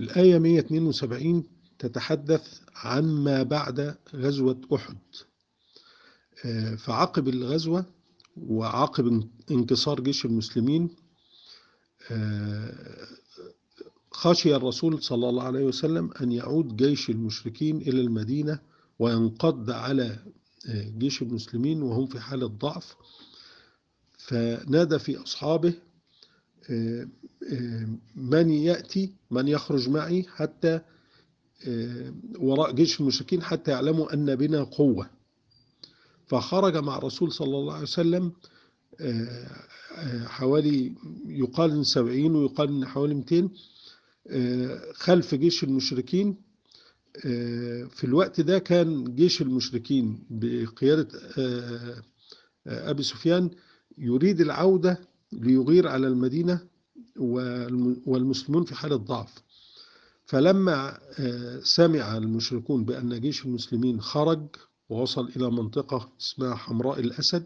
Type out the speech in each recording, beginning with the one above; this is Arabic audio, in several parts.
الآية 172 تتحدث عن ما بعد غزوة أحد. آه، فعقب الغزوة وعقب انكسار جيش المسلمين آه، خشي الرسول صلى الله عليه وسلم أن يعود جيش المشركين إلى المدينة وينقض على آه، جيش المسلمين وهم في حالة ضعف. فنادى في أصحابه من يأتي من يخرج معي حتى وراء جيش المشركين حتى يعلموا أن بنا قوة. فخرج مع الرسول صلى الله عليه وسلم حوالي يقال 70 ويقال حوالي 200 آه، خلف جيش المشركين. آه، في الوقت ده كان جيش المشركين بقيادة آه، أبي سفيان يريد العودة ليغير على المدينة. والمسلمون في حالة ضعف. فلما سمع المشركون بأن جيش المسلمين خرج ووصل إلى منطقة اسمها حمراء الأسد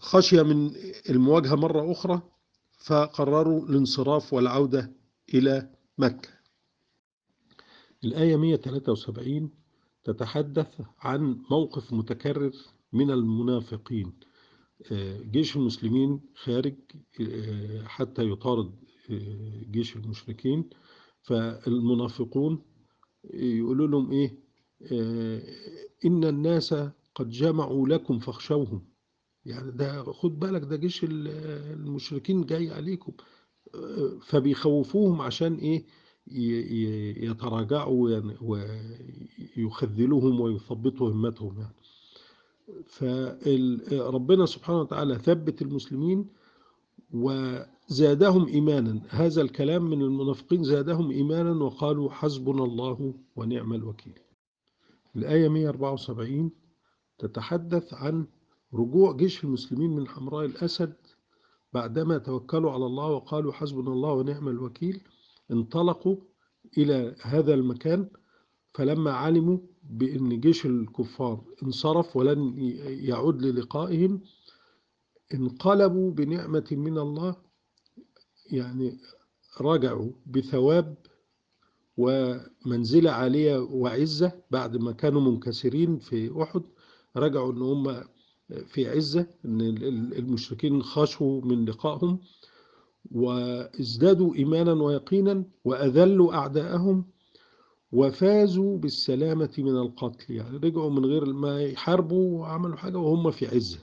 خشية من المواجهة مرة أخرى فقرروا الانصراف والعودة إلى مكة. الآية 173 تتحدث عن موقف متكرر من المنافقين. جيش المسلمين خارج حتى يطارد جيش المشركين. فالمنافقون يقولوا لهم إيه؟ إن الناس قد جمعوا لكم فاخشوهم. يعني ده خد بالك ده جيش المشركين جاي عليكم. فبيخوفوهم عشان إيه؟ يتراجعوا ويخذلوهم ويثبطوا همتهم يعني. فربنا سبحانه وتعالى ثبت المسلمين وزادهم إيمانا. هذا الكلام من المنافقين زادهم إيمانا وقالوا حسبنا الله ونعم الوكيل. الآية 174 تتحدث عن رجوع جيش المسلمين من حمراء الأسد بعدما توكلوا على الله وقالوا حسبنا الله ونعم الوكيل. انطلقوا إلى هذا المكان فلما علموا بأن جيش الكفار انصرف ولن يعود للقائهم انقلبوا بنعمة من الله يعني رجعوا بثواب ومنزلة عالية وعزة بعد ما كانوا منكسرين في أحد. رجعوا إن هم في عزة إن المشركين خشوا من لقائهم وازدادوا إيمانا ويقينا وأذلوا أعداءهم وفازوا بالسلامة من القتل. يعني رجعوا من غير ما يحاربوا وعملوا حاجة وهم في عزة.